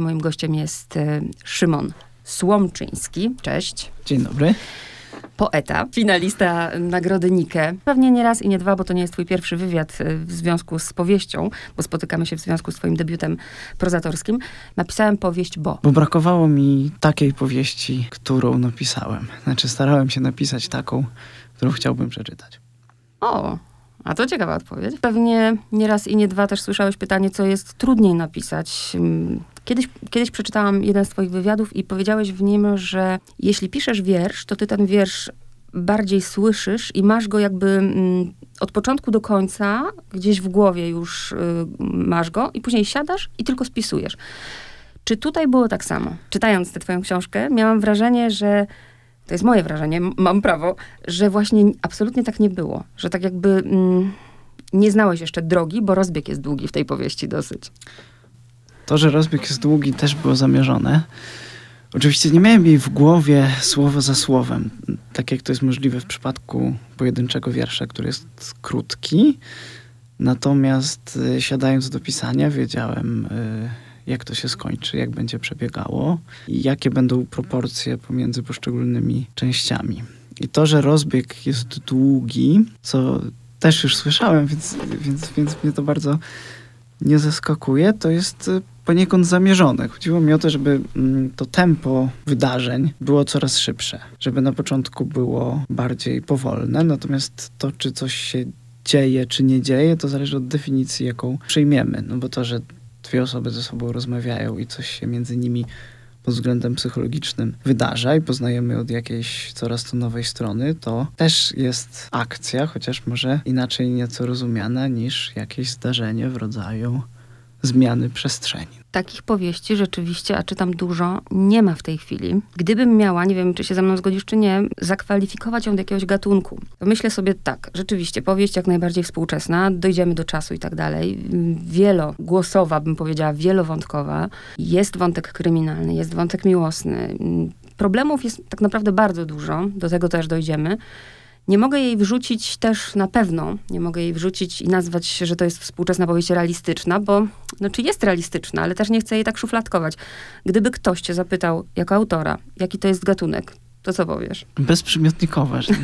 Moim gościem jest e, Szymon Słomczyński. Cześć. Dzień dobry. Poeta, finalista Nagrody Nike. Pewnie nie raz i nie dwa, bo to nie jest twój pierwszy wywiad e, w związku z powieścią, bo spotykamy się w związku z twoim debiutem prozatorskim. Napisałem powieść, bo... Bo brakowało mi takiej powieści, którą napisałem. Znaczy starałem się napisać taką, którą chciałbym przeczytać. O, a to ciekawa odpowiedź. Pewnie nie raz i nie dwa też słyszałeś pytanie, co jest trudniej napisać. Kiedyś, kiedyś przeczytałam jeden z twoich wywiadów i powiedziałeś w nim, że jeśli piszesz wiersz, to ty ten wiersz bardziej słyszysz i masz go jakby mm, od początku do końca, gdzieś w głowie już y, masz go i później siadasz i tylko spisujesz. Czy tutaj było tak samo? Czytając tę twoją książkę, miałam wrażenie, że to jest moje wrażenie, mam prawo, że właśnie absolutnie tak nie było. Że tak jakby mm, nie znałeś jeszcze drogi, bo rozbieg jest długi w tej powieści dosyć. To, że rozbieg jest długi, też było zamierzone. Oczywiście nie miałem jej w głowie słowo za słowem, tak jak to jest możliwe w przypadku pojedynczego wiersza, który jest krótki. Natomiast y, siadając do pisania, wiedziałem, y, jak to się skończy, jak będzie przebiegało i jakie będą proporcje pomiędzy poszczególnymi częściami. I to, że rozbieg jest długi, co też już słyszałem, więc, więc, więc mnie to bardzo nie zaskakuje, to jest y, poniekąd zamierzone. Chodziło mi o to, żeby mm, to tempo wydarzeń było coraz szybsze. Żeby na początku było bardziej powolne, natomiast to, czy coś się dzieje, czy nie dzieje, to zależy od definicji, jaką przyjmiemy. No bo to, że dwie osoby ze sobą rozmawiają i coś się między nimi pod względem psychologicznym wydarza i poznajemy od jakiejś coraz to nowej strony, to też jest akcja, chociaż może inaczej nieco rozumiana niż jakieś zdarzenie w rodzaju zmiany przestrzeni. Takich powieści rzeczywiście, a czytam dużo, nie ma w tej chwili. Gdybym miała, nie wiem, czy się ze mną zgodzisz, czy nie, zakwalifikować ją do jakiegoś gatunku, myślę sobie tak, rzeczywiście, powieść jak najbardziej współczesna, dojdziemy do czasu i tak dalej. Wielogłosowa, bym powiedziała, wielowątkowa. Jest wątek kryminalny, jest wątek miłosny. Problemów jest tak naprawdę bardzo dużo, do tego też dojdziemy. Nie mogę jej wrzucić też na pewno, nie mogę jej wrzucić i nazwać, że to jest współczesna powieść realistyczna, bo no, czy jest realistyczna, ale też nie chcę jej tak szufladkować. Gdyby ktoś cię zapytał jako autora, jaki to jest gatunek, to co powiesz? Bezprzymiotnikowa. Że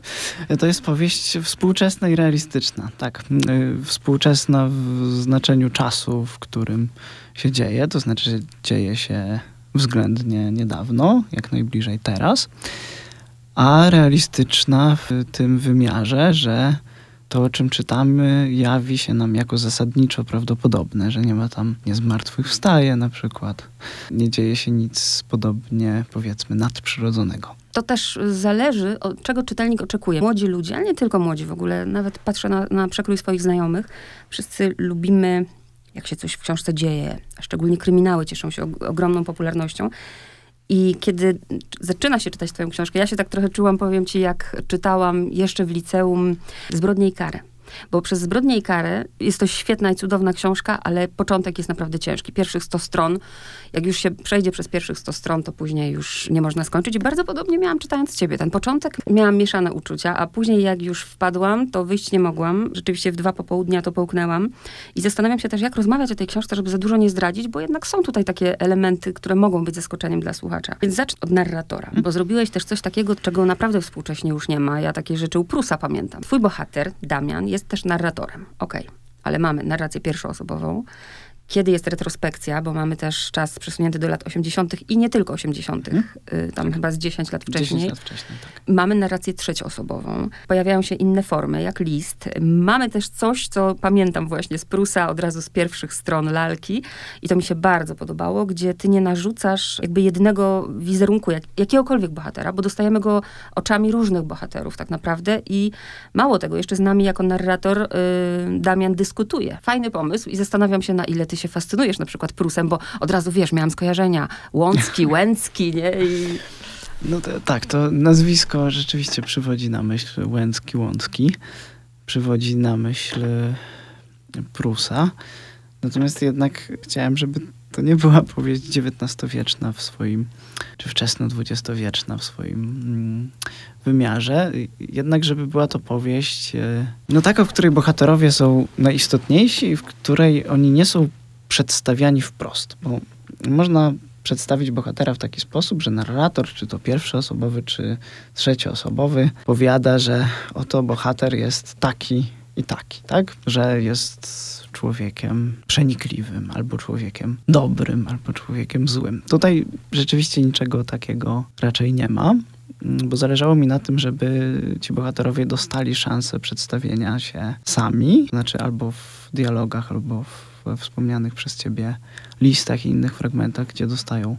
to jest powieść współczesna i realistyczna. Tak, współczesna w znaczeniu czasu, w którym się dzieje, to znaczy, dzieje się względnie niedawno, jak najbliżej teraz a realistyczna w tym wymiarze, że to, o czym czytamy, jawi się nam jako zasadniczo prawdopodobne, że nie ma tam, nie zmartwychwstaje na przykład, nie dzieje się nic podobnie, powiedzmy, nadprzyrodzonego. To też zależy, od czego czytelnik oczekuje. Młodzi ludzie, ale nie tylko młodzi w ogóle, nawet patrzę na, na przekrój swoich znajomych, wszyscy lubimy, jak się coś w książce dzieje, a szczególnie kryminały cieszą się ogromną popularnością. I kiedy zaczyna się czytać twoją książkę, ja się tak trochę czułam, powiem ci, jak czytałam jeszcze w liceum Zbrodnie i karę bo przez Zbrodnię i karę jest to świetna i cudowna książka, ale początek jest naprawdę ciężki. Pierwszych 100 stron, jak już się przejdzie przez pierwszych 100 stron, to później już nie można skończyć. I bardzo podobnie miałam czytając ciebie. Ten początek miałam mieszane uczucia, a później jak już wpadłam, to wyjść nie mogłam. Rzeczywiście w dwa popołudnia to połknęłam. I zastanawiam się też, jak rozmawiać o tej książce, żeby za dużo nie zdradzić, bo jednak są tutaj takie elementy, które mogą być zaskoczeniem dla słuchacza. Więc zacznę od narratora, bo zrobiłeś też coś takiego, czego naprawdę współcześnie już nie ma. Ja takie rzeczy u Prusa pamiętam. Twój bohater, Damian, jest też narratorem. Okej, okay. ale mamy narrację pierwszoosobową, kiedy jest retrospekcja, bo mamy też czas przesunięty do lat 80. i nie tylko 80., hmm? tam chyba z 10 lat wcześniej. 10 lat wcześniej tak. Mamy narrację trzecioosobową. Pojawiają się inne formy, jak list. Mamy też coś, co pamiętam właśnie z Prusa, od razu z pierwszych stron lalki i to mi się bardzo podobało, gdzie ty nie narzucasz jakby jednego wizerunku, jak, jakiegokolwiek bohatera, bo dostajemy go oczami różnych bohaterów tak naprawdę i mało tego, jeszcze z nami jako narrator yy, Damian dyskutuje. Fajny pomysł i zastanawiam się, na ile ty się fascynujesz na przykład Prusem, bo od razu wiesz, miałam skojarzenia Łącki, Łęcki, nie? I... No to, tak, to nazwisko rzeczywiście przywodzi na myśl Łęcki, Łącki. Przywodzi na myśl Prusa. Natomiast jednak chciałem, żeby to nie była powieść XIX-wieczna w swoim, czy wczesno-dwudziestowieczna w swoim mm, wymiarze. Jednak, żeby była to powieść, no taka, w której bohaterowie są najistotniejsi i w której oni nie są przedstawiani wprost, bo można przedstawić bohatera w taki sposób, że narrator, czy to pierwszoosobowy, czy trzecioosobowy, powiada, że oto bohater jest taki i taki, tak? Że jest człowiekiem przenikliwym, albo człowiekiem dobrym, albo człowiekiem złym. Tutaj rzeczywiście niczego takiego raczej nie ma, bo zależało mi na tym, żeby ci bohaterowie dostali szansę przedstawienia się sami, znaczy albo w dialogach, albo we wspomnianych przez ciebie listach i innych fragmentach, gdzie dostają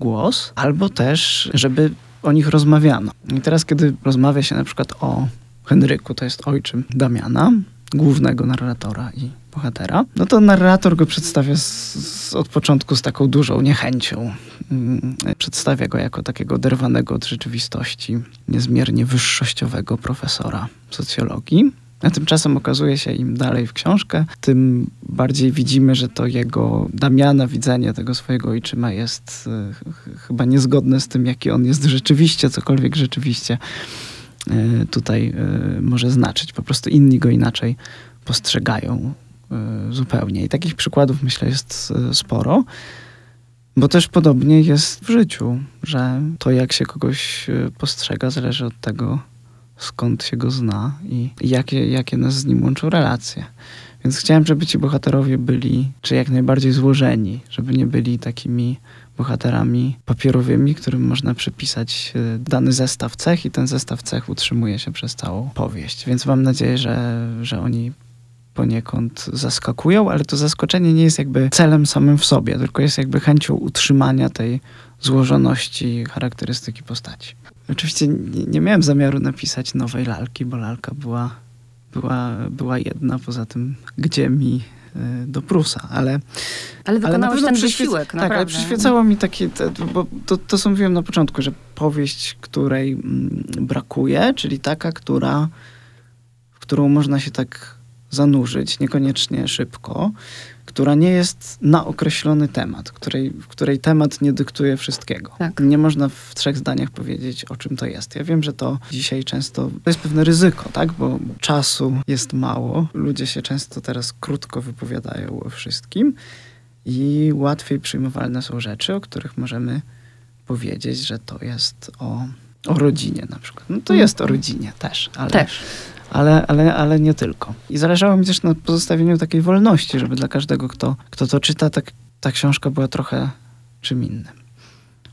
głos, albo też, żeby o nich rozmawiano. I teraz, kiedy rozmawia się na przykład o Henryku, to jest ojczym Damiana, głównego narratora i bohatera, no to narrator go przedstawia z, z, od początku z taką dużą niechęcią. Mm, przedstawia go jako takiego derwanego od rzeczywistości, niezmiernie wyższościowego profesora socjologii. A tymczasem okazuje się, im dalej w książkę, tym bardziej widzimy, że to jego Damiana widzenie tego swojego ojczyma jest y, chyba niezgodne z tym, jaki on jest rzeczywiście, cokolwiek rzeczywiście y, tutaj y, może znaczyć. Po prostu inni go inaczej postrzegają zupełnie. I takich przykładów myślę jest sporo. Bo też podobnie jest w życiu, że to jak się kogoś postrzega zależy od tego, skąd się go zna i jakie, jakie nas z nim łączą relacje. Więc chciałem, żeby ci bohaterowie byli, czy jak najbardziej złożeni, żeby nie byli takimi bohaterami papierowymi, którym można przypisać dany zestaw cech i ten zestaw cech utrzymuje się przez całą powieść. Więc mam nadzieję, że, że oni poniekąd zaskakują, ale to zaskoczenie nie jest jakby celem samym w sobie, tylko jest jakby chęcią utrzymania tej złożoności charakterystyki postaci. Oczywiście nie, nie miałem zamiaru napisać nowej lalki, bo lalka była, była, była jedna, poza tym gdzie mi y, do Prusa, ale... Ale wykonałeś ale ten wysiłek, Tak, ale przyświecało mi takie, te, bo to, to co mówiłem na początku, że powieść, której mm, brakuje, czyli taka, która, w którą można się tak zanurzyć, niekoniecznie szybko, która nie jest na określony temat, której, w której temat nie dyktuje wszystkiego. Tak. Nie można w trzech zdaniach powiedzieć, o czym to jest. Ja wiem, że to dzisiaj często to jest pewne ryzyko, tak? bo czasu jest mało. Ludzie się często teraz krótko wypowiadają o wszystkim i łatwiej przyjmowalne są rzeczy, o których możemy powiedzieć, że to jest o, o rodzinie na przykład. No to mhm. jest o rodzinie też, ale, też ale, ale, ale nie tylko. I zależało mi też na pozostawieniu takiej wolności, żeby dla każdego, kto, kto to czyta, tak, ta książka była trochę czym innym.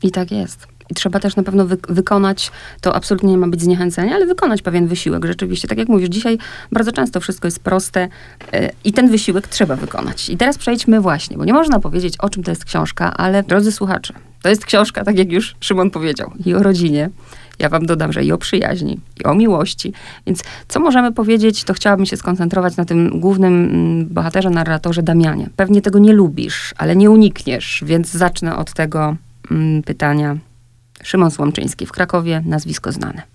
I tak jest. I trzeba też na pewno wy wykonać, to absolutnie nie ma być zniechęcenie, ale wykonać pewien wysiłek. Rzeczywiście, tak jak mówisz, dzisiaj bardzo często wszystko jest proste yy, i ten wysiłek trzeba wykonać. I teraz przejdźmy właśnie, bo nie można powiedzieć, o czym to jest książka, ale drodzy słuchacze, to jest książka, tak jak już Szymon powiedział, i o rodzinie, ja wam dodam, że i o przyjaźni, i o miłości. Więc co możemy powiedzieć, to chciałabym się skoncentrować na tym głównym mm, bohaterze, narratorze Damianie. Pewnie tego nie lubisz, ale nie unikniesz, więc zacznę od tego mm, pytania. Szymon Słomczyński w Krakowie, nazwisko znane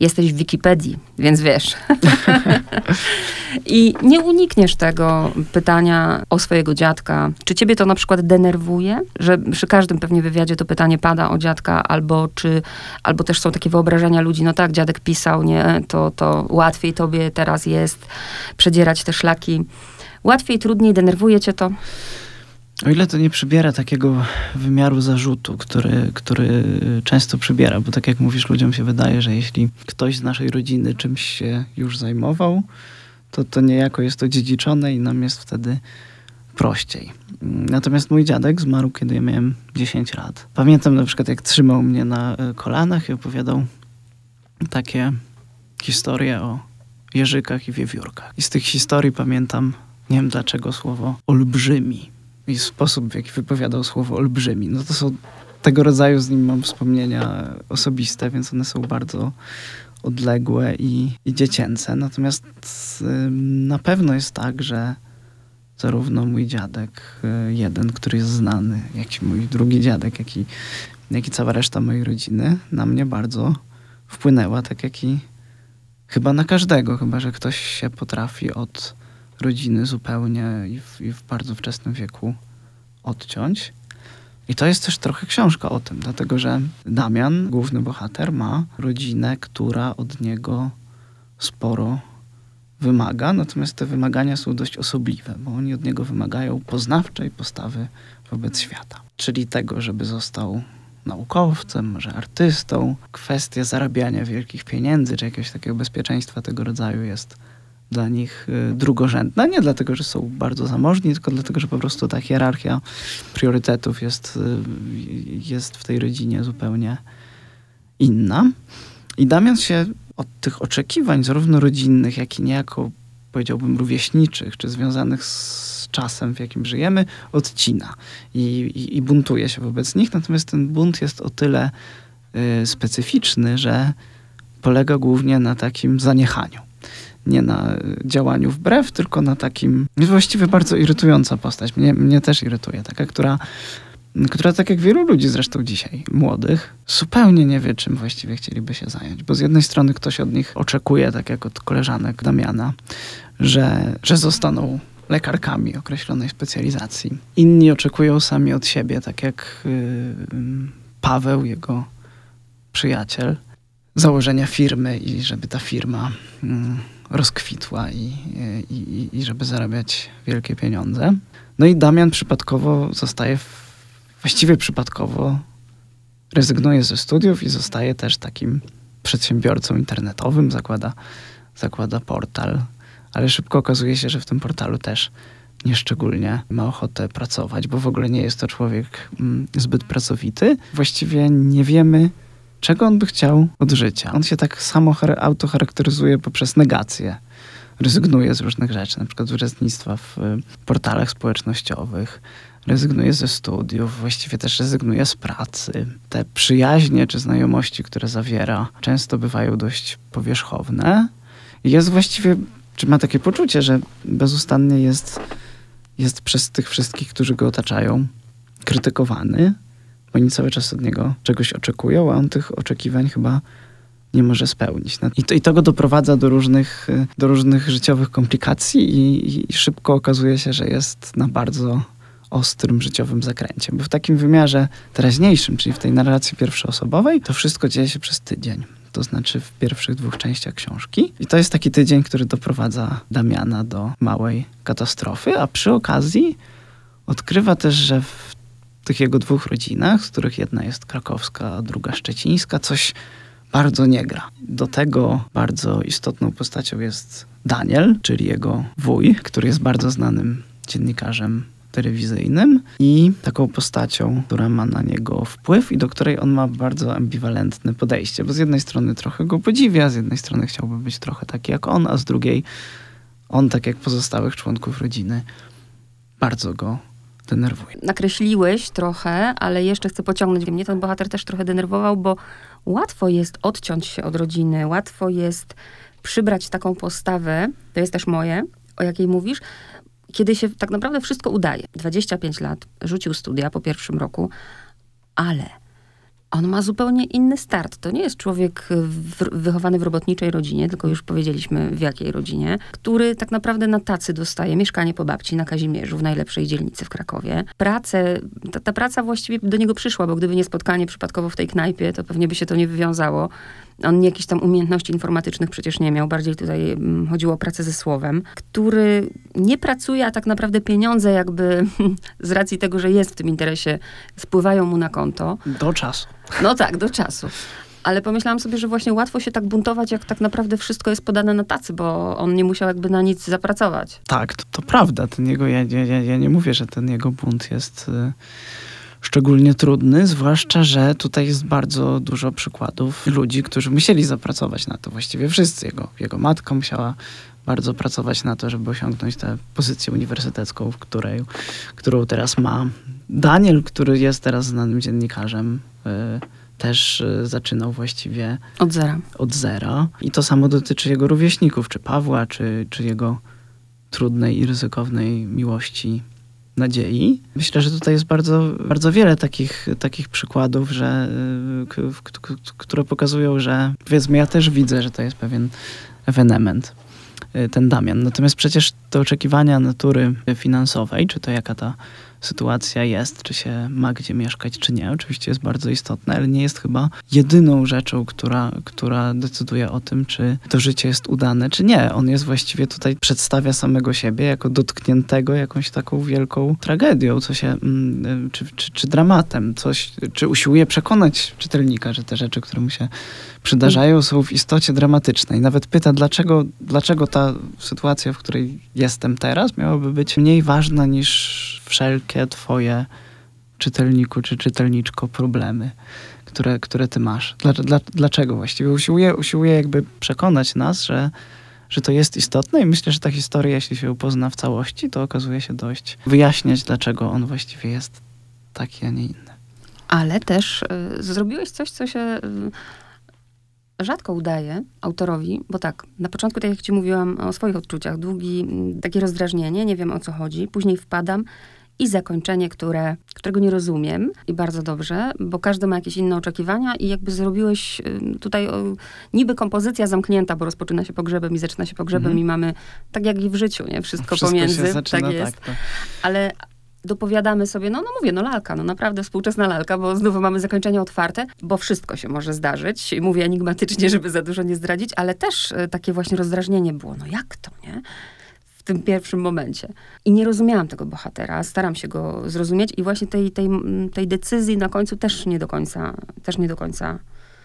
jesteś w Wikipedii, więc wiesz. I nie unikniesz tego pytania o swojego dziadka. Czy ciebie to na przykład denerwuje, że przy każdym pewnie wywiadzie to pytanie pada o dziadka, albo czy, albo też są takie wyobrażenia ludzi, no tak, dziadek pisał, nie, to, to łatwiej tobie teraz jest przedzierać te szlaki. Łatwiej, trudniej, denerwuje cię to? O ile to nie przybiera takiego wymiaru zarzutu, który, który często przybiera, bo tak jak mówisz, ludziom się wydaje, że jeśli ktoś z naszej rodziny czymś się już zajmował, to, to niejako jest to dziedziczone i nam jest wtedy prościej. Natomiast mój dziadek zmarł, kiedy ja miałem 10 lat. Pamiętam na przykład, jak trzymał mnie na e, kolanach i opowiadał takie historie o jeżykach i wiewiórkach. I z tych historii pamiętam, nie wiem dlaczego, słowo olbrzymi i sposób, w jaki wypowiadał słowo olbrzymi. No to są tego rodzaju z nim mam wspomnienia osobiste, więc one są bardzo odległe i, i dziecięce. Natomiast y, na pewno jest tak, że zarówno mój dziadek, y, jeden, który jest znany, jak i mój drugi dziadek, jak i, jak i cała reszta mojej rodziny, na mnie bardzo wpłynęła, tak jak i chyba na każdego, chyba że ktoś się potrafi od rodziny zupełnie i w, i w bardzo wczesnym wieku odciąć. I to jest też trochę książka o tym, dlatego że Damian, główny bohater, ma rodzinę, która od niego sporo wymaga, natomiast te wymagania są dość osobliwe, bo oni od niego wymagają poznawczej postawy wobec świata. Czyli tego, żeby został naukowcem, może artystą. Kwestia zarabiania wielkich pieniędzy, czy jakiegoś takiego bezpieczeństwa tego rodzaju jest dla nich y, drugorzędna. Nie dlatego, że są bardzo zamożni, tylko dlatego, że po prostu ta hierarchia priorytetów jest, y, jest w tej rodzinie zupełnie inna. I Damian się od tych oczekiwań, zarówno rodzinnych, jak i niejako, powiedziałbym, rówieśniczych, czy związanych z czasem, w jakim żyjemy, odcina i, i, i buntuje się wobec nich. Natomiast ten bunt jest o tyle y, specyficzny, że polega głównie na takim zaniechaniu nie na działaniu wbrew, tylko na takim. Właściwie bardzo irytująca postać. Mnie, mnie też irytuje. Taka, która, która, tak jak wielu ludzi zresztą dzisiaj, młodych, zupełnie nie wie, czym właściwie chcieliby się zająć. Bo z jednej strony ktoś od nich oczekuje, tak jak od koleżanek Damiana, że, że zostaną lekarkami określonej specjalizacji. Inni oczekują sami od siebie, tak jak yy, Paweł, jego przyjaciel, założenia firmy i żeby ta firma. Yy, rozkwitła i, i, i żeby zarabiać wielkie pieniądze. No i Damian przypadkowo zostaje, właściwie przypadkowo rezygnuje ze studiów i zostaje też takim przedsiębiorcą internetowym, zakłada, zakłada portal, ale szybko okazuje się, że w tym portalu też nieszczególnie ma ochotę pracować, bo w ogóle nie jest to człowiek mm, zbyt pracowity. Właściwie nie wiemy, czego on by chciał od życia. On się tak samo autocharakteryzuje poprzez negację. Rezygnuje z różnych rzeczy, na przykład z uczestnictwa w y, portalach społecznościowych, rezygnuje ze studiów, właściwie też rezygnuje z pracy. Te przyjaźnie czy znajomości, które zawiera, często bywają dość powierzchowne. Jest właściwie, czy ma takie poczucie, że bezustannie jest, jest przez tych wszystkich, którzy go otaczają, krytykowany, oni cały czas od niego czegoś oczekują, a on tych oczekiwań chyba nie może spełnić. No I to, I to go doprowadza do różnych, do różnych życiowych komplikacji i, i szybko okazuje się, że jest na bardzo ostrym życiowym zakręcie. Bo w takim wymiarze teraźniejszym, czyli w tej narracji pierwszoosobowej, to wszystko dzieje się przez tydzień. To znaczy w pierwszych dwóch częściach książki. I to jest taki tydzień, który doprowadza Damiana do małej katastrofy, a przy okazji odkrywa też, że w tych jego dwóch rodzinach, z których jedna jest krakowska, a druga szczecińska, coś bardzo nie gra. Do tego bardzo istotną postacią jest Daniel, czyli jego wuj, który jest bardzo znanym dziennikarzem telewizyjnym i taką postacią, która ma na niego wpływ i do której on ma bardzo ambiwalentne podejście, bo z jednej strony trochę go podziwia, z jednej strony chciałby być trochę taki jak on, a z drugiej on, tak jak pozostałych członków rodziny, bardzo go denerwuje. Nakreśliłeś trochę, ale jeszcze chcę pociągnąć. Mnie ten bohater też trochę denerwował, bo łatwo jest odciąć się od rodziny, łatwo jest przybrać taką postawę, to jest też moje, o jakiej mówisz, kiedy się tak naprawdę wszystko udaje. 25 lat, rzucił studia po pierwszym roku, ale on ma zupełnie inny start. To nie jest człowiek w, wychowany w robotniczej rodzinie, tylko już powiedzieliśmy w jakiej rodzinie, który tak naprawdę na tacy dostaje mieszkanie po babci na Kazimierzu, w najlepszej dzielnicy w Krakowie. Pracę, ta, ta praca właściwie do niego przyszła, bo gdyby nie spotkanie przypadkowo w tej knajpie, to pewnie by się to nie wywiązało. On jakieś tam umiejętności informatycznych przecież nie miał, bardziej tutaj mm, chodziło o pracę ze słowem, który nie pracuje, a tak naprawdę pieniądze jakby z racji tego, że jest w tym interesie, spływają mu na konto. Do czasu. No tak, do czasu. Ale pomyślałam sobie, że właśnie łatwo się tak buntować, jak tak naprawdę wszystko jest podane na tacy, bo on nie musiał jakby na nic zapracować. Tak, to, to prawda. Ten jego, ja, ja, ja nie mówię, że ten jego bunt jest... Y szczególnie trudny, zwłaszcza, że tutaj jest bardzo dużo przykładów ludzi, którzy musieli zapracować na to. Właściwie wszyscy. Jego, jego matka musiała bardzo pracować na to, żeby osiągnąć tę pozycję uniwersytecką, w której, którą teraz ma. Daniel, który jest teraz znanym dziennikarzem, y, też y, zaczynał właściwie od zera. od zera. I to samo dotyczy jego rówieśników, czy Pawła, czy, czy jego trudnej i ryzykownej miłości nadziei. Myślę, że tutaj jest bardzo, bardzo wiele takich, takich przykładów, że, y, które pokazują, że powiedzmy, ja też widzę, że to jest pewien ewenement, y, ten Damian. Natomiast przecież te oczekiwania natury finansowej, czy to jaka ta sytuacja jest, czy się ma gdzie mieszkać, czy nie. Oczywiście jest bardzo istotne, ale nie jest chyba jedyną rzeczą, która, która decyduje o tym, czy to życie jest udane, czy nie. On jest właściwie tutaj, przedstawia samego siebie jako dotkniętego jakąś taką wielką tragedią, co się, mm, czy, czy, czy dramatem, coś, czy usiłuje przekonać czytelnika, że te rzeczy, które mu się przydarzają, są w istocie dramatyczne. I nawet pyta, dlaczego, dlaczego ta sytuacja, w której jestem teraz, miałaby być mniej ważna niż wszelkie twoje czytelniku czy czytelniczko problemy, które, które ty masz. Dla, dla, dlaczego właściwie? Usiłuje, usiłuje jakby przekonać nas, że, że to jest istotne i myślę, że ta historia, jeśli się upozna w całości, to okazuje się dość wyjaśniać, dlaczego on właściwie jest taki, a nie inny. Ale też y, zrobiłeś coś, co się y, rzadko udaje autorowi, bo tak, na początku, tak jak ci mówiłam o swoich odczuciach, długi, y, takie rozdrażnienie, nie wiem o co chodzi, później wpadam i zakończenie, które, którego nie rozumiem i bardzo dobrze, bo każdy ma jakieś inne oczekiwania i jakby zrobiłeś y, tutaj o, niby kompozycja zamknięta, bo rozpoczyna się pogrzebem i zaczyna się pogrzebem mm. i mamy, tak jak i w życiu, nie? Wszystko, Wszystko pomiędzy. Zaczyna, tak jest. Tak. Ale dopowiadamy sobie, no, no mówię, no lalka, no naprawdę współczesna lalka, bo znowu mamy zakończenie otwarte, bo wszystko się może zdarzyć. Mówię enigmatycznie, żeby za dużo nie zdradzić, ale też y, takie właśnie rozdrażnienie było, no jak to, nie? Tym pierwszym momencie. I nie rozumiałam tego bohatera, staram się go zrozumieć i właśnie tej, tej, tej decyzji na końcu też nie do końca, też nie do końca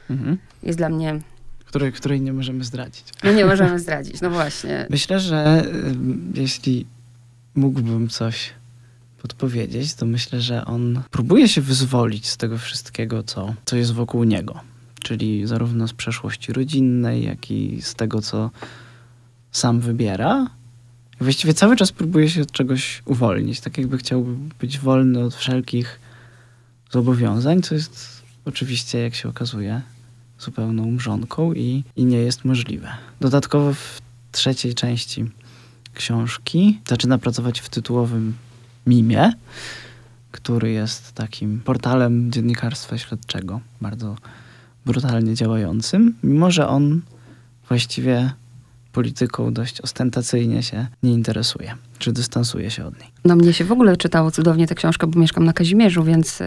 mhm. jest dla mnie... Której, której nie możemy zdradzić. No nie możemy zdradzić, no właśnie. Myślę, że jeśli mógłbym coś podpowiedzieć, to myślę, że on próbuje się wyzwolić z tego wszystkiego, co, co jest wokół niego. Czyli zarówno z przeszłości rodzinnej, jak i z tego, co sam wybiera, właściwie cały czas próbuje się od czegoś uwolnić, tak jakby chciał być wolny od wszelkich zobowiązań, co jest oczywiście, jak się okazuje, zupełną mrzonką i, i nie jest możliwe. Dodatkowo w trzeciej części książki zaczyna pracować w tytułowym Mimie, który jest takim portalem dziennikarstwa śledczego, bardzo brutalnie działającym, mimo że on właściwie polityką dość ostentacyjnie się nie interesuje, czy dystansuje się od niej. No mnie się w ogóle czytało cudownie tę książkę, bo mieszkam na Kazimierzu, więc...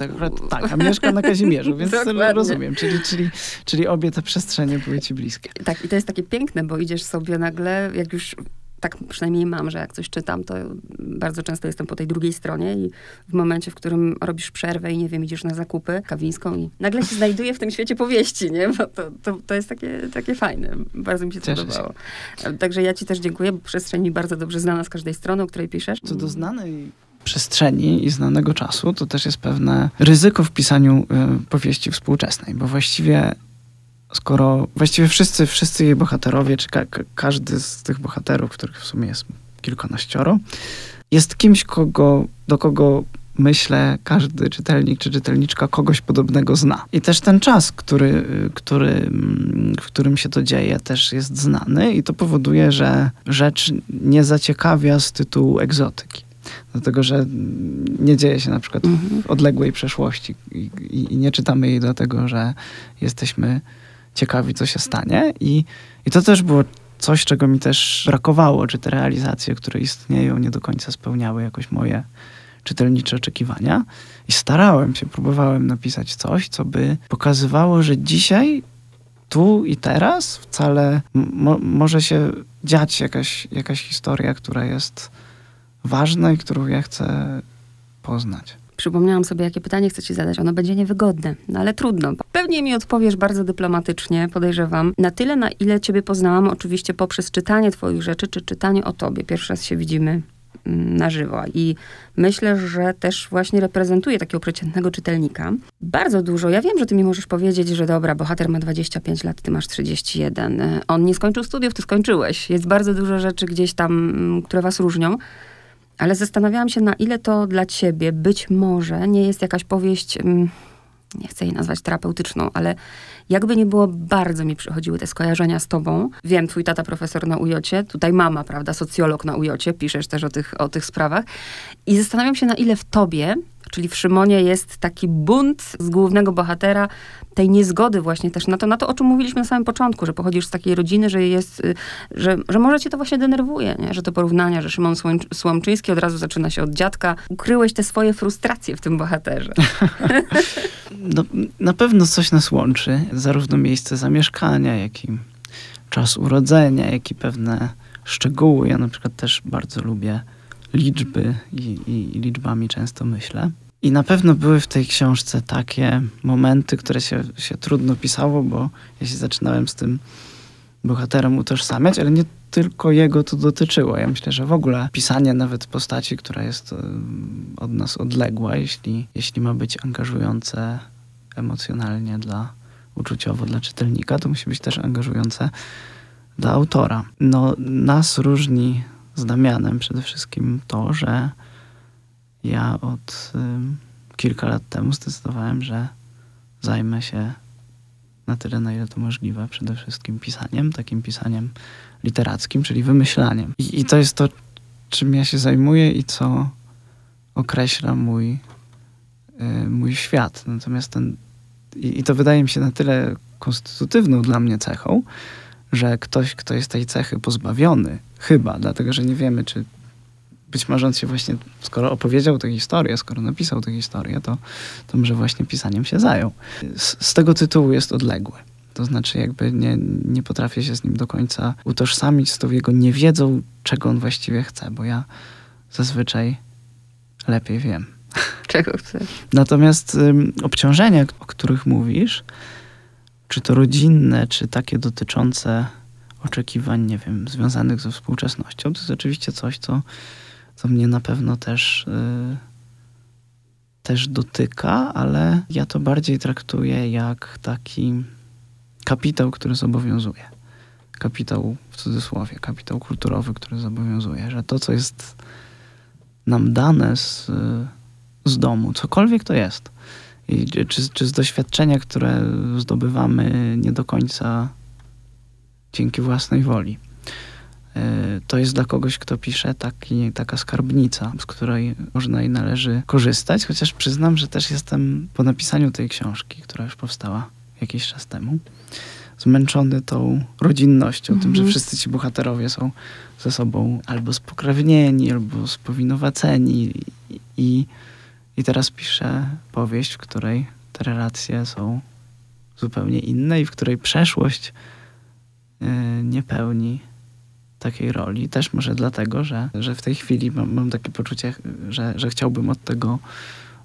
Akurat, tak, a mieszkam na Kazimierzu, więc rozumiem. Czyli, czyli, czyli obie te przestrzenie były ci bliskie. Tak, i to jest takie piękne, bo idziesz sobie nagle, jak już tak przynajmniej mam, że jak coś czytam, to bardzo często jestem po tej drugiej stronie i w momencie, w którym robisz przerwę i nie wiem, idziesz na zakupy kawińską i nagle się znajduję w tym świecie powieści, nie? Bo to, to, to jest takie, takie fajne. Bardzo mi się to podobało. Się. Także ja ci też dziękuję, bo przestrzeń mi bardzo dobrze znana z każdej strony, o której piszesz. Co do znanej przestrzeni i znanego czasu, to też jest pewne ryzyko w pisaniu y, powieści współczesnej, bo właściwie skoro właściwie wszyscy, wszyscy jej bohaterowie, czy ka każdy z tych bohaterów, których w sumie jest kilkanaścioro, jest kimś, kogo, do kogo myślę, każdy czytelnik czy czytelniczka kogoś podobnego zna. I też ten czas, który, który, w którym się to dzieje, też jest znany i to powoduje, że rzecz nie zaciekawia z tytułu egzotyki. Dlatego, że nie dzieje się na przykład w odległej przeszłości i, i, i nie czytamy jej dlatego, że jesteśmy ciekawi, co się stanie. I, I to też było coś, czego mi też brakowało, czy te realizacje, które istnieją, nie do końca spełniały jakoś moje czytelnicze oczekiwania. I starałem się, próbowałem napisać coś, co by pokazywało, że dzisiaj, tu i teraz wcale mo może się dziać jakaś, jakaś historia, która jest ważna i którą ja chcę poznać przypomniałam sobie, jakie pytanie chcę ci zadać. Ono będzie niewygodne, no ale trudno. Pewnie mi odpowiesz bardzo dyplomatycznie, podejrzewam. Na tyle, na ile ciebie poznałam, oczywiście poprzez czytanie twoich rzeczy, czy czytanie o tobie. Pierwszy raz się widzimy mm, na żywo. I myślę, że też właśnie reprezentuje takiego przeciętnego czytelnika. Bardzo dużo. Ja wiem, że ty mi możesz powiedzieć, że dobra, bohater ma 25 lat, ty masz 31. On nie skończył studiów, ty skończyłeś. Jest bardzo dużo rzeczy gdzieś tam, mm, które was różnią. Ale zastanawiałam się, na ile to dla ciebie być może nie jest jakaś powieść, mm, nie chcę jej nazwać terapeutyczną, ale jakby nie było, bardzo mi przychodziły te skojarzenia z tobą. Wiem, twój tata profesor na ujocie, tutaj mama, prawda, socjolog na ujocie, piszesz też o tych, o tych sprawach. I zastanawiam się, na ile w tobie Czyli w Szymonie jest taki bunt z głównego bohatera, tej niezgody właśnie też na to, na to, o czym mówiliśmy na samym początku, że pochodzisz z takiej rodziny, że jest, y, że, że może cię to właśnie denerwuje, nie? że to porównania, że Szymon Słomczyński od razu zaczyna się od dziadka. Ukryłeś te swoje frustracje w tym bohaterze. no, na pewno coś nas łączy, zarówno miejsce zamieszkania, jak i czas urodzenia, jak i pewne szczegóły. Ja na przykład też bardzo lubię liczby i, i, liczbami często myślę. I na pewno były w tej książce takie momenty, które się, się trudno pisało, bo ja się zaczynałem z tym bohaterem utożsamiać, ale nie tylko jego to dotyczyło. Ja myślę, że w ogóle pisanie nawet postaci, która jest od nas odległa, jeśli, jeśli ma być angażujące emocjonalnie dla uczuciowo dla czytelnika, to musi być też angażujące dla autora. No, nas różni z Damianem przede wszystkim to, że ja od y, kilka lat temu zdecydowałem, że zajmę się na tyle, na ile to możliwe, przede wszystkim pisaniem, takim pisaniem literackim, czyli wymyślaniem. I, i to jest to, czym ja się zajmuję i co określa mój, y, mój świat. Natomiast ten, i, i to wydaje mi się na tyle konstytutywną dla mnie cechą, że ktoś, kto jest tej cechy pozbawiony, chyba, dlatego że nie wiemy, czy być może on się właśnie, skoro opowiedział tę historię, skoro napisał tę historię, to, to może właśnie pisaniem się zajął. Z, z tego tytułu jest odległy. To znaczy, jakby nie, nie potrafię się z nim do końca utożsamić z tą jego niewiedzą, czego on właściwie chce, bo ja zazwyczaj lepiej wiem. Czego chcesz? Natomiast ym, obciążenia, o których mówisz, czy to rodzinne, czy takie dotyczące oczekiwań, nie wiem, związanych ze współczesnością, to jest oczywiście coś, co co mnie na pewno też, yy, też dotyka, ale ja to bardziej traktuję jak taki kapitał, który zobowiązuje. Kapitał w cudzysłowie, kapitał kulturowy, który zobowiązuje, że to, co jest nam dane z, z domu, cokolwiek to jest, i czy, czy z doświadczenia, które zdobywamy nie do końca dzięki własnej woli E, to jest dla kogoś, kto pisze taki, taka skarbnica, z której można i należy korzystać, chociaż przyznam, że też jestem po napisaniu tej książki, która już powstała jakiś czas temu, zmęczony tą rodzinnością, tym, że mhm. wszyscy ci bohaterowie są ze sobą albo spokrewnieni, albo spowinowaceni i, i teraz piszę powieść, w której te relacje są zupełnie inne i w której przeszłość yy, nie pełni takiej roli. Też może dlatego, że, że w tej chwili mam, mam takie poczucie, że, że chciałbym od tego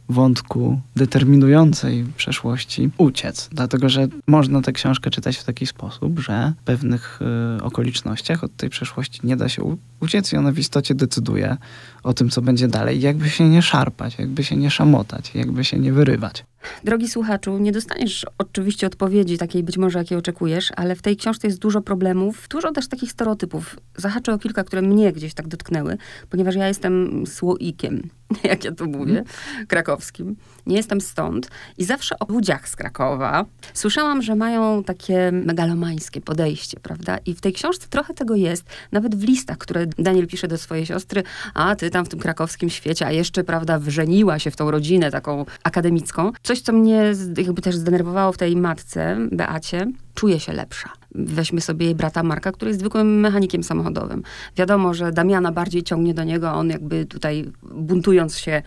wątku determinującej przeszłości uciec. Dlatego, że można tę książkę czytać w taki sposób, że w pewnych y, okolicznościach od tej przeszłości nie da się uciec i ona w istocie decyduje o tym, co będzie dalej. Jakby się nie szarpać, jakby się nie szamotać, jakby się nie wyrywać. Drogi słuchaczu, nie dostaniesz oczywiście odpowiedzi takiej być może, jakiej oczekujesz, ale w tej książce jest dużo problemów, dużo też takich stereotypów. Zahaczę o kilka, które mnie gdzieś tak dotknęły, ponieważ ja jestem słoikiem, jak ja to mówię, mm. krakowskim. Nie jestem stąd i zawsze o ludziach z Krakowa słyszałam, że mają takie megalomańskie podejście, prawda? I w tej książce trochę tego jest, nawet w listach, które Daniel pisze do swojej siostry, a ty tam w tym krakowskim świecie, a jeszcze, prawda, wrzeniła się w tą rodzinę taką akademicką. Coś, co mnie jakby też zdenerwowało w tej matce, Beacie, czuje się lepsza. Weźmy sobie jej brata Marka, który jest zwykłym mechanikiem samochodowym. Wiadomo, że Damiana bardziej ciągnie do niego, on jakby tutaj buntując się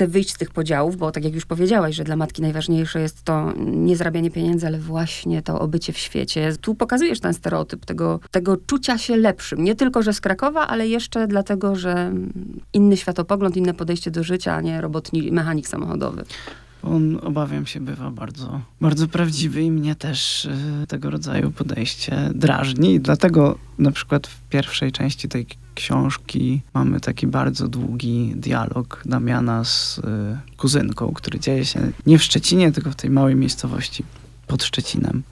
chce wyjść z tych podziałów, bo tak jak już powiedziałaś, że dla matki najważniejsze jest to nie zarabianie pieniędzy, ale właśnie to obycie w świecie. Tu pokazujesz ten stereotyp tego, tego czucia się lepszym. Nie tylko, że z Krakowa, ale jeszcze dlatego, że inny światopogląd, inne podejście do życia, a nie robotnik, mechanik samochodowy. On, obawiam się, bywa bardzo, bardzo prawdziwy i mnie też y, tego rodzaju podejście drażni. I dlatego na przykład w pierwszej części tej książki mamy taki bardzo długi dialog Damiana z y, kuzynką, który dzieje się nie w Szczecinie, tylko w tej małej miejscowości pod Szczecinem,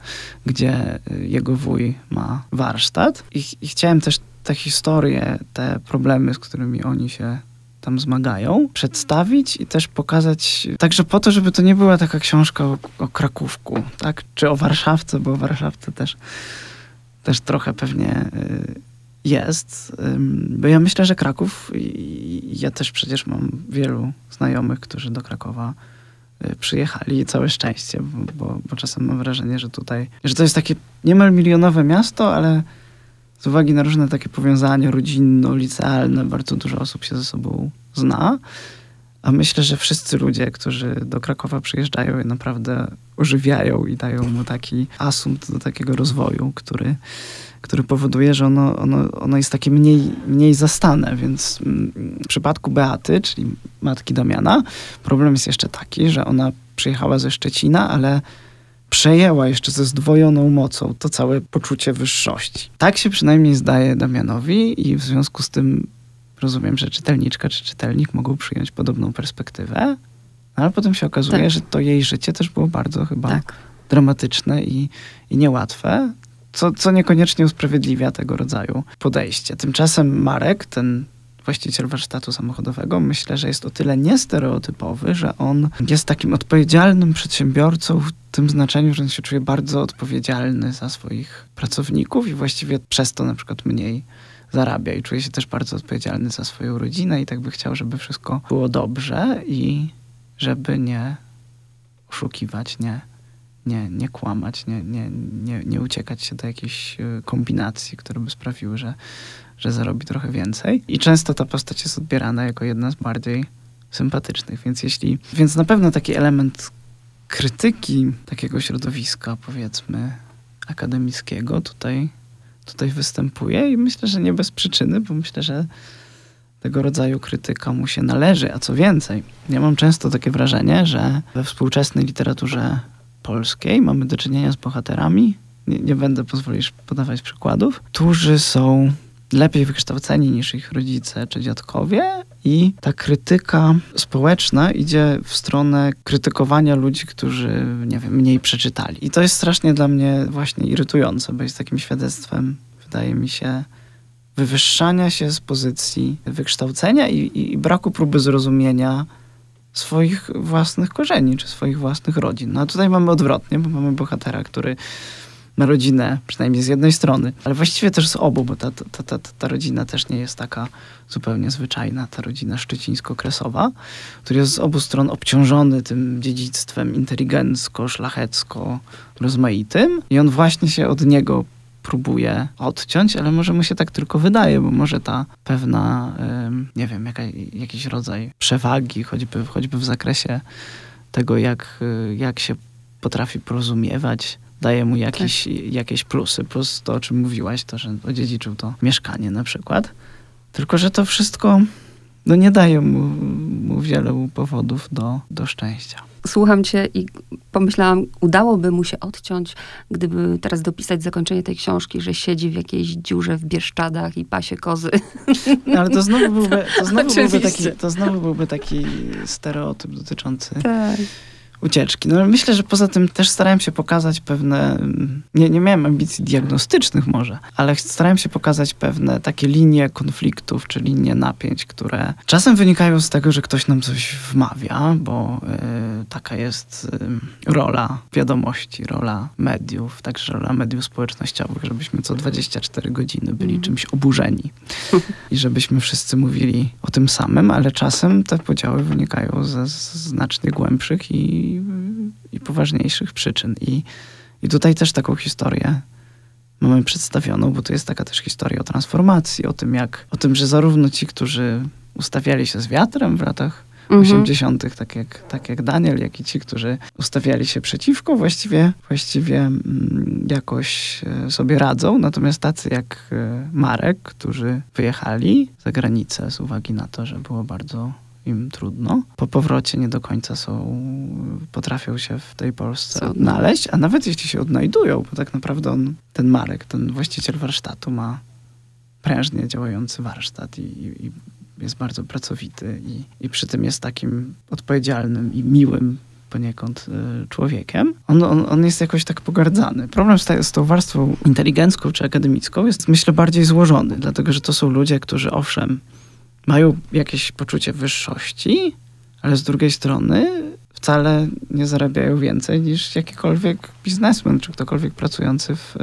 gdzie y, jego wuj ma warsztat. I, I chciałem też te historie, te problemy, z którymi oni się tam zmagają, przedstawić i też pokazać, także po to, żeby to nie była taka książka o, o Krakówku, tak? Czy o Warszawce, bo o Warszawce też, też trochę pewnie y, jest, bo ja myślę, że Kraków, ja też przecież mam wielu znajomych, którzy do Krakowa y, przyjechali i całe szczęście, bo, bo, bo, czasem mam wrażenie, że tutaj, że to jest takie niemal milionowe miasto, ale z uwagi na różne takie powiązania rodzinno-licealne, bardzo dużo osób się ze sobą zna. A myślę, że wszyscy ludzie, którzy do Krakowa przyjeżdżają, je naprawdę ożywiają i dają mu taki asumpt do takiego rozwoju, który, który powoduje, że ono, ono, ono jest takie mniej, mniej zastane. Więc mm, w przypadku Beaty, czyli matki Damiana, problem jest jeszcze taki, że ona przyjechała ze Szczecina, ale przejęła jeszcze ze zdwojoną mocą to całe poczucie wyższości. Tak się przynajmniej zdaje Damianowi i w związku z tym rozumiem, że czytelniczka czy czytelnik mogą przyjąć podobną perspektywę, ale potem się okazuje, tak. że to jej życie też było bardzo chyba tak. dramatyczne i, i niełatwe, co, co niekoniecznie usprawiedliwia tego rodzaju podejście. Tymczasem Marek, ten właściciel warsztatu samochodowego, myślę, że jest o tyle niestereotypowy, że on jest takim odpowiedzialnym przedsiębiorcą w tym znaczeniu, że on się czuje bardzo odpowiedzialny za swoich pracowników i właściwie przez to na przykład mniej zarabia i czuje się też bardzo odpowiedzialny za swoją rodzinę i tak by chciał, żeby wszystko było dobrze i żeby nie oszukiwać, nie, nie, nie kłamać, nie, nie, nie, nie uciekać się do jakiejś e, kombinacji, które by sprawiły, że, że zarobi trochę więcej. I często ta postać jest odbierana jako jedna z bardziej sympatycznych, więc jeśli, więc na pewno taki element krytyki takiego środowiska, powiedzmy, akademickiego tutaj tutaj występuje i myślę, że nie bez przyczyny, bo myślę, że tego rodzaju krytyka mu się należy. A co więcej, ja mam często takie wrażenie, że we współczesnej literaturze polskiej mamy do czynienia z bohaterami, nie, nie będę pozwolisz podawać przykładów, którzy są lepiej wykształceni niż ich rodzice czy dziadkowie i ta krytyka społeczna idzie w stronę krytykowania ludzi, którzy, nie wiem, mniej przeczytali. I to jest strasznie dla mnie właśnie irytujące, bo jest takim świadectwem, wydaje mi się, wywyższania się z pozycji wykształcenia i, i braku próby zrozumienia swoich własnych korzeni, czy swoich własnych rodzin. No a tutaj mamy odwrotnie, bo mamy bohatera, który na rodzinę, przynajmniej z jednej strony, ale właściwie też z obu, bo ta, ta, ta, ta rodzina też nie jest taka zupełnie zwyczajna, ta rodzina szczecińsko-kresowa, który jest z obu stron obciążony tym dziedzictwem inteligencko, szlachecko, rozmaitym. I on właśnie się od niego próbuje odciąć, ale może mu się tak tylko wydaje, bo może ta pewna, nie wiem, jaka, jakiś rodzaj przewagi, choćby, choćby w zakresie tego, jak, jak się potrafi porozumiewać, daje mu jakieś, tak. jakieś plusy. Plus to, o czym mówiłaś, to, że odziedziczył to mieszkanie na przykład. Tylko, że to wszystko no nie daje mu, mu wielu powodów do, do szczęścia. Słucham cię i pomyślałam, udałoby mu się odciąć, gdyby teraz dopisać zakończenie tej książki, że siedzi w jakiejś dziurze w Bieszczadach i pasie kozy. No, ale to znowu byłby, to znowu byłby, taki, to znowu byłby taki stereotyp dotyczący tak ucieczki. No myślę, że poza tym też starałem się pokazać pewne, nie, nie miałem ambicji diagnostycznych może, ale starałem się pokazać pewne takie linie konfliktów, czy linie napięć, które czasem wynikają z tego, że ktoś nam coś wmawia, bo y, taka jest y, rola wiadomości, rola mediów, także rola mediów społecznościowych, żebyśmy co 24 godziny byli mm. czymś oburzeni i żebyśmy wszyscy mówili o tym samym, ale czasem te podziały wynikają ze znacznie głębszych i i, poważniejszych przyczyn. I, I tutaj też taką historię mamy przedstawioną, bo to jest taka też historia o transformacji, o tym, jak, o tym, że zarówno ci, którzy ustawiali się z wiatrem w latach mhm. 80., tak jak, tak jak Daniel, jak i ci, którzy ustawiali się przeciwko, właściwie, właściwie mm, jakoś e, sobie radzą. Natomiast tacy jak e, Marek, którzy wyjechali za granicę z uwagi na to, że było bardzo im trudno. Po powrocie nie do końca są, potrafią się w tej Polsce odnaleźć, a nawet jeśli się odnajdują, bo tak naprawdę on, ten Marek, ten właściciel warsztatu ma prężnie działający warsztat i, i jest bardzo pracowity i, i przy tym jest takim odpowiedzialnym i miłym poniekąd y, człowiekiem, on, on, on, jest jakoś tak pogardzany. Problem z, ta, z tą warstwą inteligencką czy akademicką jest, myślę, bardziej złożony, dlatego że to są ludzie, którzy owszem, mają jakieś poczucie wyższości, ale z drugiej strony wcale nie zarabiają więcej niż jakikolwiek biznesmen, czy ktokolwiek pracujący w,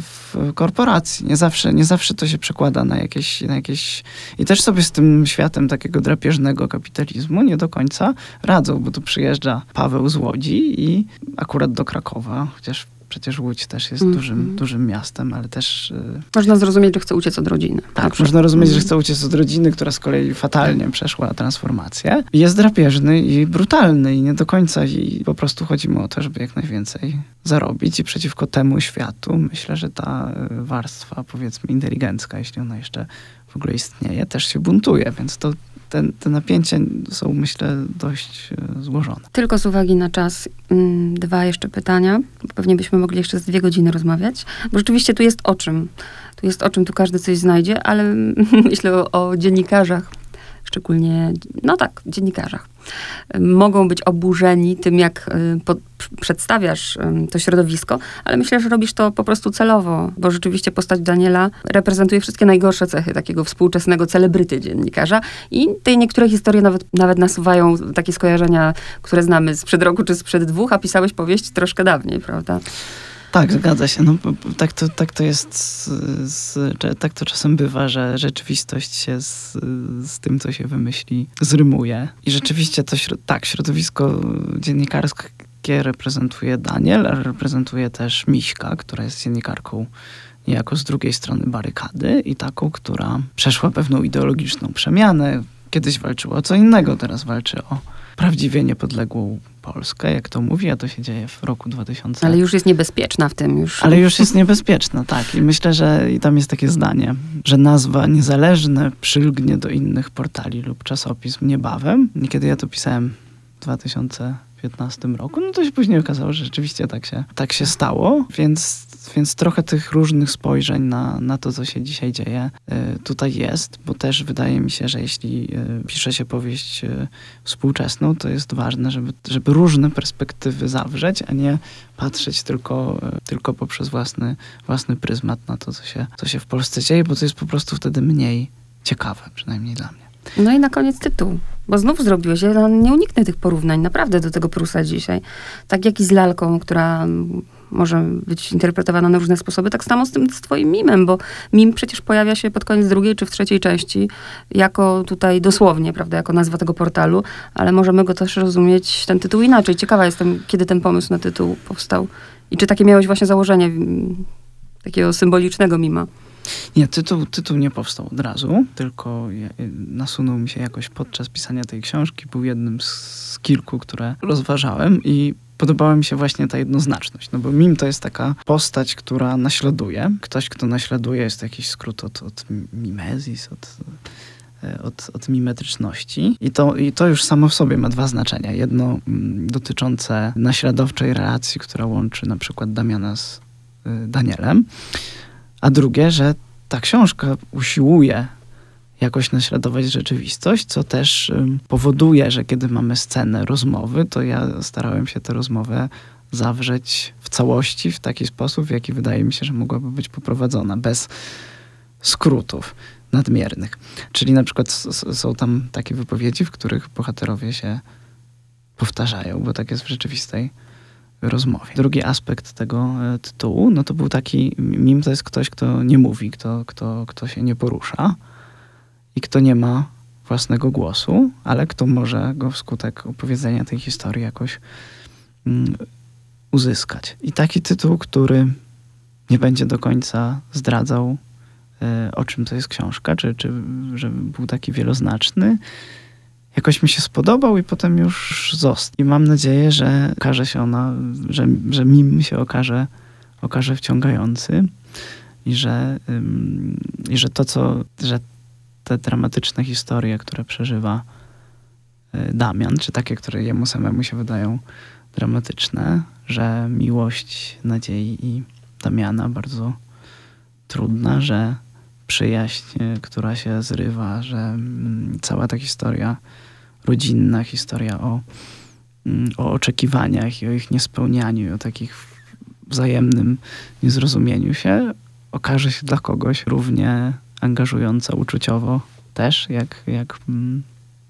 w korporacji. Nie zawsze, nie zawsze to się przekłada na jakieś, na jakieś... I też sobie z tym światem takiego drapieżnego kapitalizmu nie do końca radzą, bo tu przyjeżdża Paweł z Łodzi i akurat do Krakowa, chociaż przecież Łódź też jest mm -hmm. dużym, dużym miastem, ale też... Y, można zrozumieć, że chce uciec od rodziny. Tak, można rozumieć, że chce uciec od rodziny, która z kolei fatalnie przeszła transformację. Jest drapieżny i brutalny i nie do końca i po prostu chodzi mu o to, żeby jak najwięcej zarobić i przeciwko temu światu myślę, że ta y, warstwa powiedzmy inteligencka, jeśli ona jeszcze w ogóle istnieje, też się buntuje, więc to te, te napięcia są, myślę, dość e, złożone. Tylko z uwagi na czas, mm, dwa jeszcze pytania. Pewnie byśmy mogli jeszcze z dwie godziny rozmawiać, bo rzeczywiście tu jest o czym. Tu jest o czym, tu każdy coś znajdzie, ale myślę o, o dziennikarzach, szczególnie, no tak, dziennikarzach mogą być oburzeni tym, jak y, przedstawiasz to środowisko, ale myślę, że robisz to po prostu celowo, bo rzeczywiście postać Daniela reprezentuje wszystkie najgorsze cechy takiego współczesnego celebryty dziennikarza i te niektóre historie nawet, nawet nasuwają takie skojarzenia, które znamy sprzed roku czy sprzed dwóch, a pisałeś powieść troszkę dawniej, prawda? Tak, zgadza się. No, tak, to, tak to jest, z, tak to czasem bywa, że rzeczywistość się z, z tym, co się wymyśli, zrymuje. I rzeczywiście to, tak, środowisko dziennikarskie reprezentuje Daniel, ale reprezentuje też Miśka, która jest dziennikarką niejako z drugiej strony barykady i taką, która przeszła pewną ideologiczną przemianę. Kiedyś walczyła o co innego, teraz walczy o prawdziwie niepodległą Polskę, jak to mówi, a to się dzieje w roku 2000. Ale już jest niebezpieczna w tym już. Ale już jest niebezpieczna, tak. I myślę, że i tam jest takie zdanie, że nazwa niezależne przylgnie do innych portali lub czasopism niebawem. Niekiedy ja to pisałem w 2015 roku, no to się później okazało, że rzeczywiście tak się, tak się stało, więc więc trochę tych różnych spojrzeń na, na to, co się dzisiaj dzieje, y, tutaj jest, bo też wydaje mi się, że jeśli y, pisze się powieść y, współczesną, to jest ważne, żeby, żeby różne perspektywy zawrzeć, a nie patrzeć tylko, tylko poprzez własny, własny pryzmat na to, co się, co się w Polsce dzieje, bo to jest po prostu wtedy mniej ciekawe, przynajmniej dla mnie. No i na koniec tytuł. Bo znów zrobiłeś, ja nie uniknę tych porównań, naprawdę do tego Prusa dzisiaj. Tak jak i z lalką, która może być interpretowana na różne sposoby. Tak samo z tym z twoim mimem, bo mim przecież pojawia się pod koniec drugiej czy w trzeciej części, jako tutaj dosłownie, prawda, jako nazwa tego portalu, ale możemy go też rozumieć, ten tytuł inaczej. Ciekawa jestem, kiedy ten pomysł na tytuł powstał i czy takie miałeś właśnie założenie mm, takiego symbolicznego mima. Nie, tytuł, tytuł nie powstał od razu, tylko nasunął mi się jakoś podczas pisania tej książki. Był jednym z kilku, które rozważałem i podobała mi się właśnie ta jednoznaczność. No bo mim to jest taka postać, która naśladuje. Ktoś, kto naśladuje, jest jakiś skrót od, od mimezis, od, e, od, od mimetryczności. I to, I to już samo w sobie ma dwa znaczenia. Jedno mm, dotyczące naśladowczej relacji, która łączy na przykład Damiana z y, Danielem, a drugie, że ta książka usiłuje jakoś naśladować rzeczywistość, co też powoduje, że kiedy mamy scenę rozmowy, to ja starałem się tę rozmowę zawrzeć w całości w taki sposób, w jaki wydaje mi się, że mogłaby być poprowadzona, bez skrótów nadmiernych. Czyli na przykład są tam takie wypowiedzi, w których bohaterowie się powtarzają, bo tak jest w rzeczywistej rozmowie. Drugi aspekt tego e, tytułu, no to był taki, mim to jest ktoś, kto nie mówi, kto, kto, kto się nie porusza i kto nie ma własnego głosu, ale kto może go wskutek opowiedzenia tej historii jakoś mm, uzyskać. I taki tytuł, który nie będzie do końca zdradzał, y, o czym to jest książka, czy, czy że był taki wieloznaczny, jakoś mi się spodobał i potem już został. I mam nadzieję, że okaże się ona, że, że mim się okaże, okaże wciągający i że, ym, i że to, co, że te dramatyczne historie, które przeżywa y, Damian, czy takie, które jemu samemu się wydają dramatyczne, że miłość nadziei i Damiana bardzo trudna, że przyjaźń, y, która się zrywa, że mm, cała ta historia rodzinna, historia o, mm, o oczekiwaniach i o ich niespełnianiu, i o takich wzajemnym niezrozumieniu się, okaże się dla kogoś równie angażująca uczuciowo też, jak, jak, mm,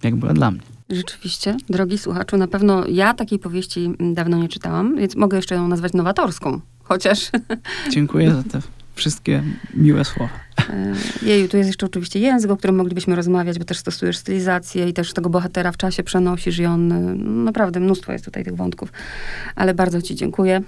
jak była dla mnie. Rzeczywiście, drogi słuchaczu, na pewno ja takiej powieści dawno nie czytałam, więc mogę jeszcze ją nazwać nowatorską chociaż. Dziękuję za te wszystkie miłe słowa. E, jeju, tu jest jeszcze oczywiście język, o którym moglibyśmy rozmawiać, bo też stosujesz stylizację i też tego bohatera w czasie przenosisz i on, e, no naprawdę mnóstwo jest tutaj tych wątków. Ale bardzo ci dziękuję.